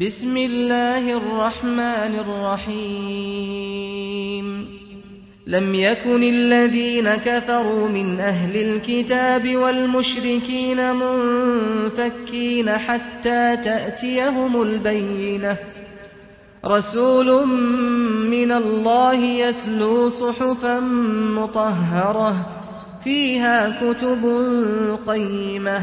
بسم الله الرحمن الرحيم. لم يكن الذين كفروا من أهل الكتاب والمشركين منفكين حتى تأتيهم البينة. رسول من الله يتلو صحفا مطهرة فيها كتب قيمة.